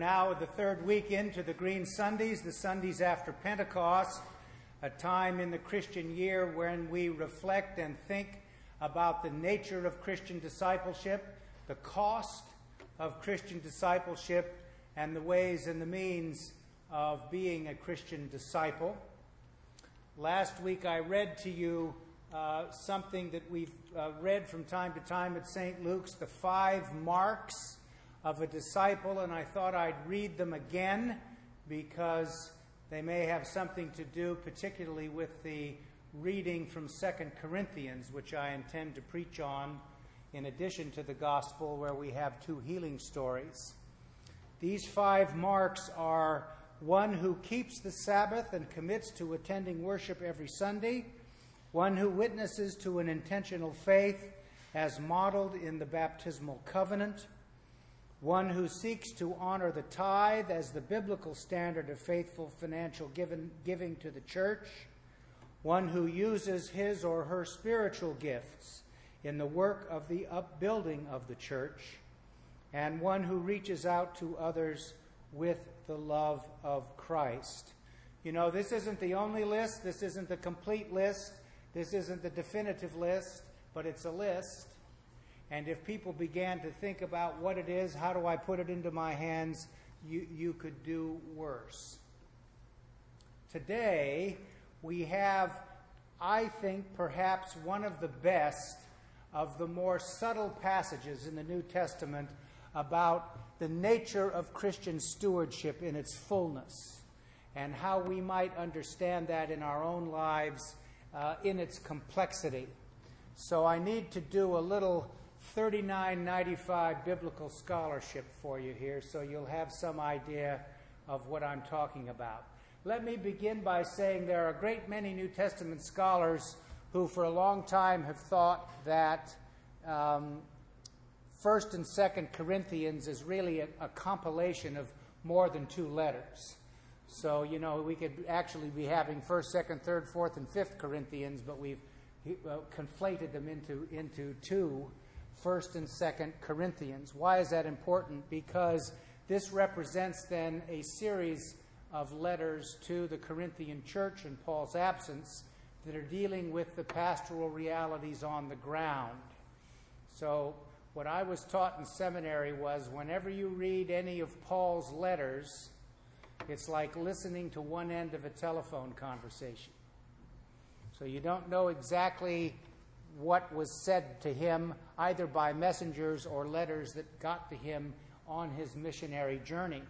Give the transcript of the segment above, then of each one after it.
now the third week into the Green Sundays, the Sundays after Pentecost, a time in the Christian year when we reflect and think about the nature of Christian discipleship, the cost of Christian discipleship, and the ways and the means of being a Christian disciple. Last week I read to you uh, something that we've uh, read from time to time at St. Luke's, the five marks of a disciple, and I thought I'd read them again because they may have something to do, particularly with the reading from 2 Corinthians, which I intend to preach on in addition to the gospel, where we have two healing stories. These five marks are one who keeps the Sabbath and commits to attending worship every Sunday, one who witnesses to an intentional faith as modeled in the baptismal covenant one who seeks to honor the tithe as the biblical standard of faithful financial giving, giving to the church, one who uses his or her spiritual gifts in the work of the upbuilding of the church, and one who reaches out to others with the love of Christ. You know, this isn't the only list, this isn't the complete list, this isn't the definitive list, but it's a list. And if people began to think about what it is, how do I put it into my hands, you, you could do worse. Today, we have, I think, perhaps one of the best of the more subtle passages in the New Testament about the nature of Christian stewardship in its fullness and how we might understand that in our own lives uh, in its complexity. So I need to do a little 3995 biblical scholarship for you here so you'll have some idea of what I'm talking about. Let me begin by saying there are a great many New Testament scholars who, for a long time, have thought that um, First and Second Corinthians is really a, a compilation of more than two letters. So you know we could actually be having First, Second, Third, Fourth, and Fifth Corinthians, but we've uh, conflated them into into two. 1st and 2nd Corinthians. Why is that important? Because this represents then a series of letters to the Corinthian church in Paul's absence that are dealing with the pastoral realities on the ground. So, what I was taught in seminary was whenever you read any of Paul's letters, it's like listening to one end of a telephone conversation. So, you don't know exactly what was said to him either by messengers or letters that got to him on his missionary journey.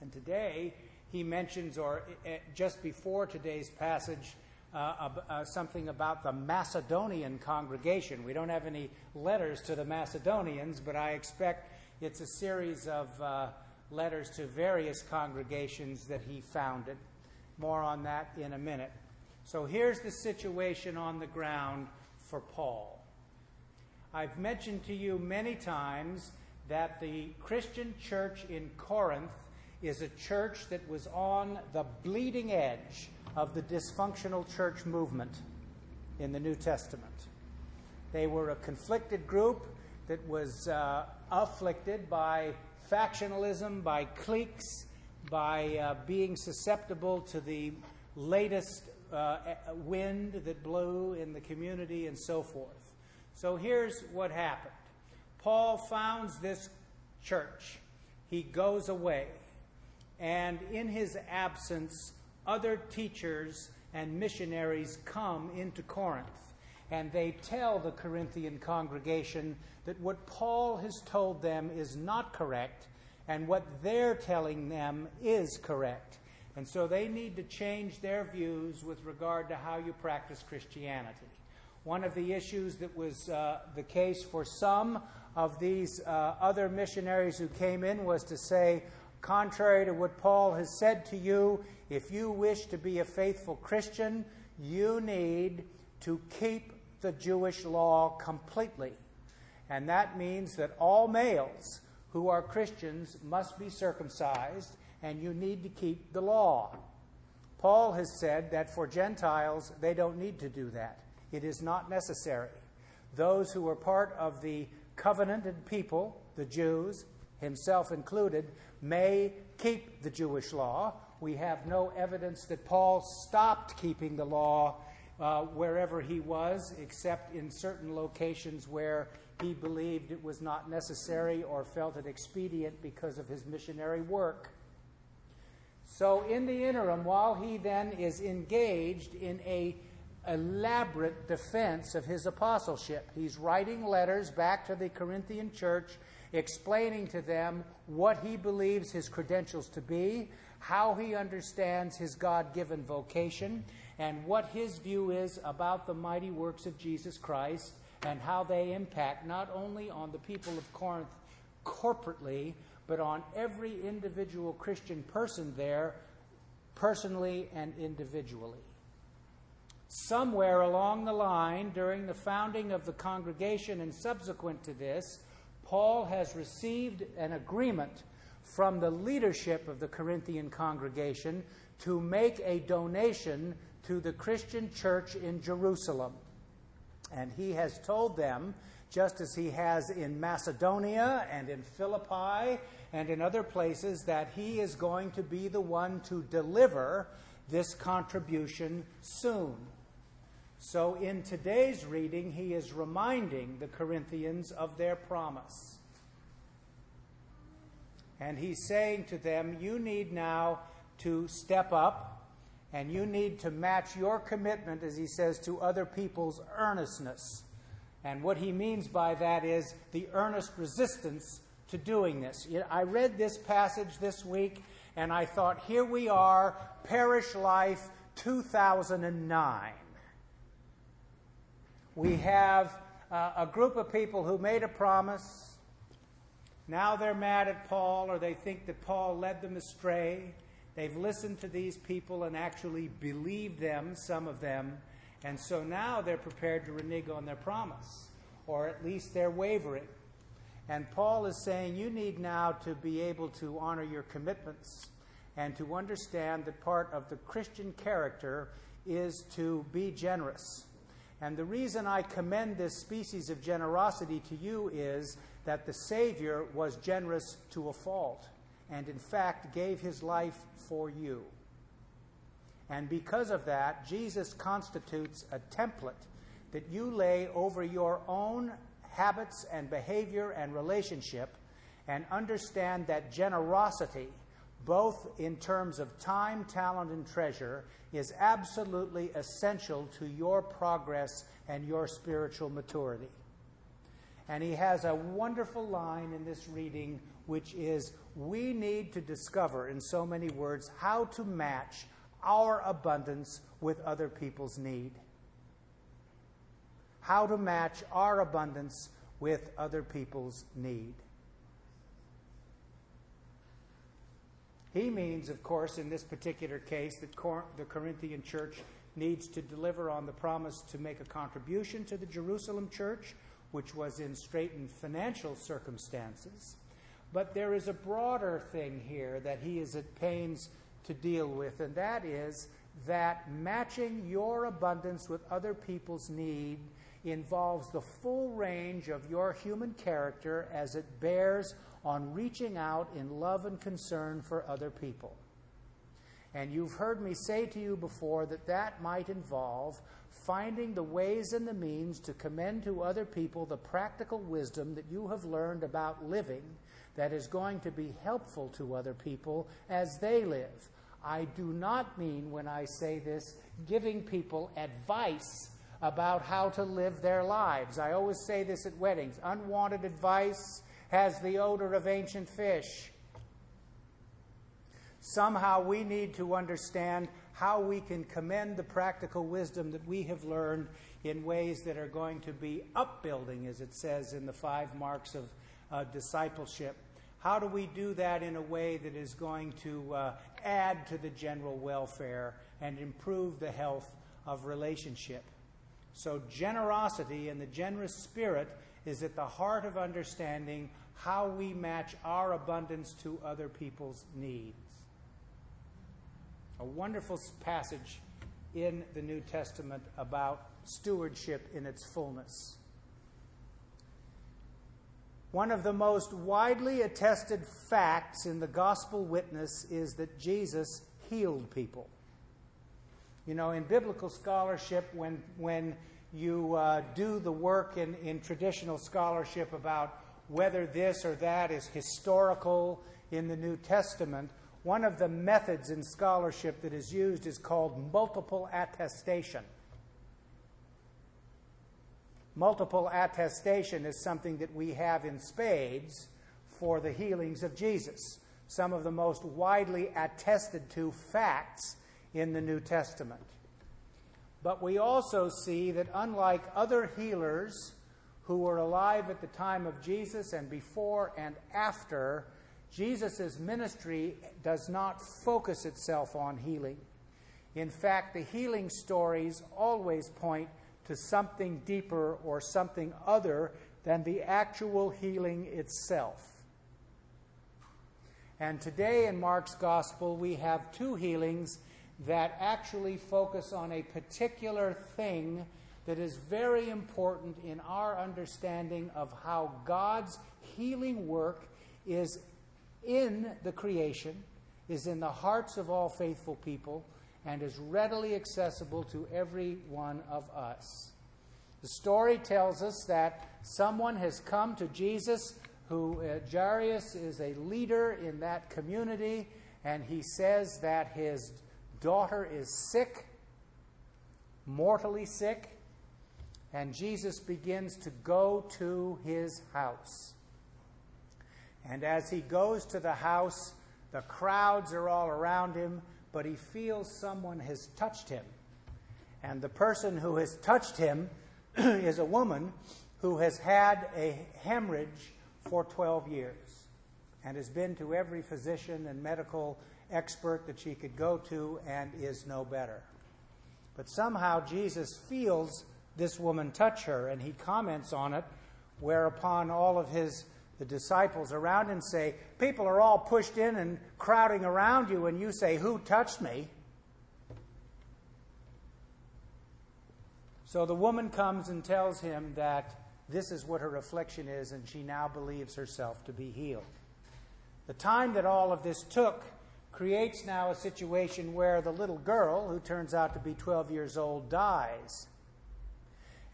And today, he mentions, or eh, just before today's passage, uh, uh, something about the Macedonian congregation. We don't have any letters to the Macedonians, but I expect it's a series of uh, letters to various congregations that he founded. More on that in a minute. So here's the situation on the ground for Paul. I've mentioned to you many times that the Christian church in Corinth is a church that was on the bleeding edge of the dysfunctional church movement in the New Testament. They were a conflicted group that was uh, afflicted by factionalism, by cliques, by uh, being susceptible to the latest uh, wind that blew in the community and so forth. So here's what happened Paul founds this church, he goes away, and in his absence, other teachers and missionaries come into Corinth. And they tell the Corinthian congregation that what Paul has told them is not correct, and what they're telling them is correct. And so they need to change their views with regard to how you practice Christianity. One of the issues that was uh, the case for some of these uh, other missionaries who came in was to say, contrary to what Paul has said to you, if you wish to be a faithful Christian, you need to keep the Jewish law completely. And that means that all males who are Christians must be circumcised and you need to keep the law. Paul has said that for Gentiles, they don't need to do that. It is not necessary. Those who are part of the covenanted people, the Jews, himself included, may keep the Jewish law. We have no evidence that Paul stopped keeping the law uh, wherever he was, except in certain locations where he believed it was not necessary or felt it expedient because of his missionary work. So, in the interim, while he then is engaged in a elaborate defense of his apostleship, he's writing letters back to the Corinthian church, explaining to them what he believes his credentials to be, how he understands his God given vocation, and what his view is about the mighty works of Jesus Christ and how they impact not only on the people of Corinth corporately, but on every individual Christian person there, personally and individually. Somewhere along the line, during the founding of the congregation and subsequent to this, Paul has received an agreement from the leadership of the Corinthian congregation to make a donation to the Christian church in Jerusalem. And he has told them, just as he has in Macedonia and in Philippi and in other places, that he is going to be the one to deliver this contribution soon. So, in today's reading, he is reminding the Corinthians of their promise. And he's saying to them, You need now to step up and you need to match your commitment, as he says, to other people's earnestness. And what he means by that is the earnest resistance to doing this. I read this passage this week and I thought, here we are, Parish Life 2009. We have uh, a group of people who made a promise. Now they're mad at Paul, or they think that Paul led them astray. They've listened to these people and actually believed them, some of them, and so now they're prepared to renege on their promise, or at least they're wavering. And Paul is saying you need now to be able to honor your commitments and to understand that part of the Christian character is to be generous. And the reason I commend this species of generosity to you is that the Savior was generous to a fault, and in fact gave his life for you. And because of that, Jesus constitutes a template that you lay over your own habits and behavior and relationship and understand that generosity both in terms of time, talent, and treasure, is absolutely essential to your progress and your spiritual maturity. And he has a wonderful line in this reading, which is We need to discover, in so many words, how to match our abundance with other people's need. How to match our abundance with other people's need. He means, of course, in this particular case, that Cor- the Corinthian church needs to deliver on the promise to make a contribution to the Jerusalem church, which was in straitened financial circumstances. But there is a broader thing here that he is at pains to deal with, and that is that matching your abundance with other people's need involves the full range of your human character as it bears on reaching out in love and concern for other people. And you've heard me say to you before that that might involve finding the ways and the means to commend to other people the practical wisdom that you have learned about living that is going to be helpful to other people as they live. I do not mean, when I say this, giving people advice about how to live their lives. I always say this at weddings unwanted advice has the odor of ancient fish. Somehow we need to understand how we can commend the practical wisdom that we have learned in ways that are going to be upbuilding, as it says in the five marks of uh, discipleship. How do we do that in a way that is going to uh, add to the general welfare and improve the health of relationship? So, generosity and the generous spirit is at the heart of understanding how we match our abundance to other people's needs. A wonderful passage in the New Testament about stewardship in its fullness. One of the most widely attested facts in the gospel witness is that Jesus healed people. You know, in biblical scholarship, when, when you uh, do the work in, in traditional scholarship about whether this or that is historical in the New Testament, one of the methods in scholarship that is used is called multiple attestation. Multiple attestation is something that we have in spades for the healings of Jesus, some of the most widely attested to facts in the New Testament. But we also see that unlike other healers who were alive at the time of Jesus and before and after, Jesus' ministry does not focus itself on healing. In fact, the healing stories always point to something deeper or something other than the actual healing itself. And today in Mark's Gospel, we have two healings that actually focus on a particular thing that is very important in our understanding of how God's healing work is in the creation, is in the hearts of all faithful people, and is readily accessible to every one of us. The story tells us that someone has come to Jesus who uh, Jairus is a leader in that community, and he says that his daughter is sick, mortally sick, and Jesus begins to go to his house. And as he goes to the house, the crowds are all around him, but he feels someone has touched him. And the person who has touched him is a woman who has had a hemorrhage for 12 years and has been to every physician and medical expert that she could go to and is no better. But somehow Jesus feels this woman touch her and he comments on it, whereupon all of his the disciples around him say, People are all pushed in and crowding around you, and you say, Who touched me? So the woman comes and tells him that this is what her affliction is, and she now believes herself to be healed. The time that all of this took creates now a situation where the little girl, who turns out to be 12 years old, dies.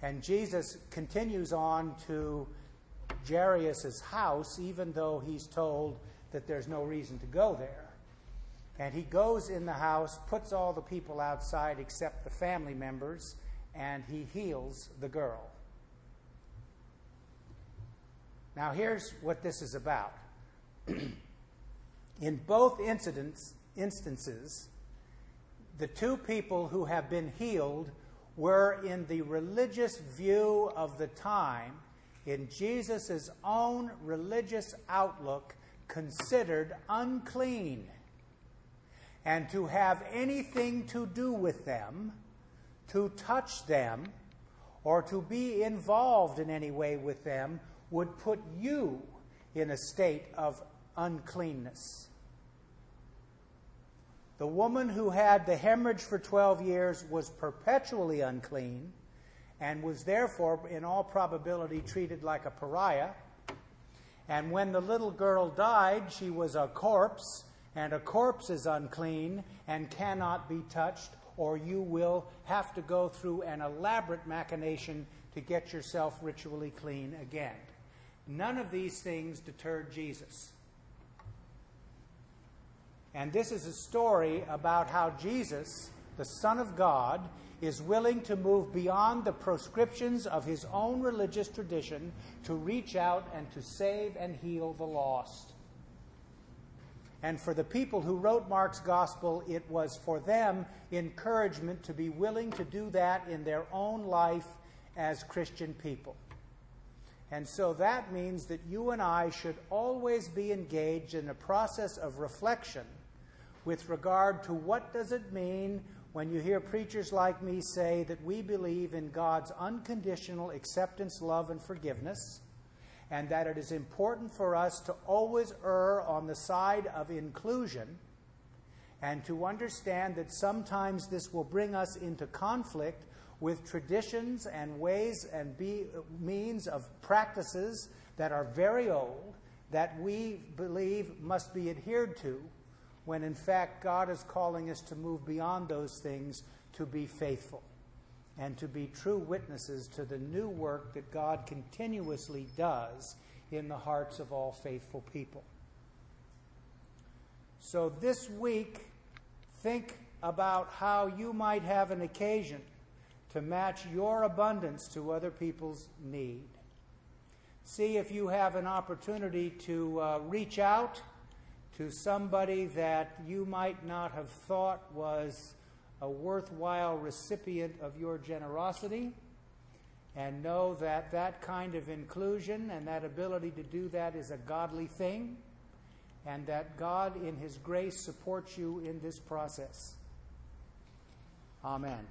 And Jesus continues on to Jairus' house, even though he's told that there's no reason to go there. And he goes in the house, puts all the people outside except the family members, and he heals the girl. Now, here's what this is about. In both incidents, instances, the two people who have been healed were, in the religious view of the time, in Jesus' own religious outlook, considered unclean. And to have anything to do with them, to touch them, or to be involved in any way with them would put you in a state of uncleanness. The woman who had the hemorrhage for 12 years was perpetually unclean and was therefore, in all probability, treated like a pariah. And when the little girl died, she was a corpse, and a corpse is unclean and cannot be touched, or you will have to go through an elaborate machination to get yourself ritually clean again. None of these things deterred Jesus. And this is a story about how Jesus, the Son of God, is willing to move beyond the proscriptions of his own religious tradition to reach out and to save and heal the lost. And for the people who wrote Mark's gospel, it was for them encouragement to be willing to do that in their own life as Christian people. And so that means that you and I should always be engaged in a process of reflection with regard to what does it mean when you hear preachers like me say that we believe in God's unconditional acceptance, love, and forgiveness, and that it is important for us to always err on the side of inclusion, and to understand that sometimes this will bring us into conflict with traditions and ways and be, means of practices that are very old that we believe must be adhered to, when in fact God is calling us to move beyond those things to be faithful and to be true witnesses to the new work that God continuously does in the hearts of all faithful people. So this week, think about how you might have an occasion to match your abundance to other people's need. See if you have an opportunity to uh, reach out to somebody that you might not have thought was a worthwhile recipient of your generosity and know that that kind of inclusion and that ability to do that is a godly thing and that God, in His grace, supports you in this process. Amen.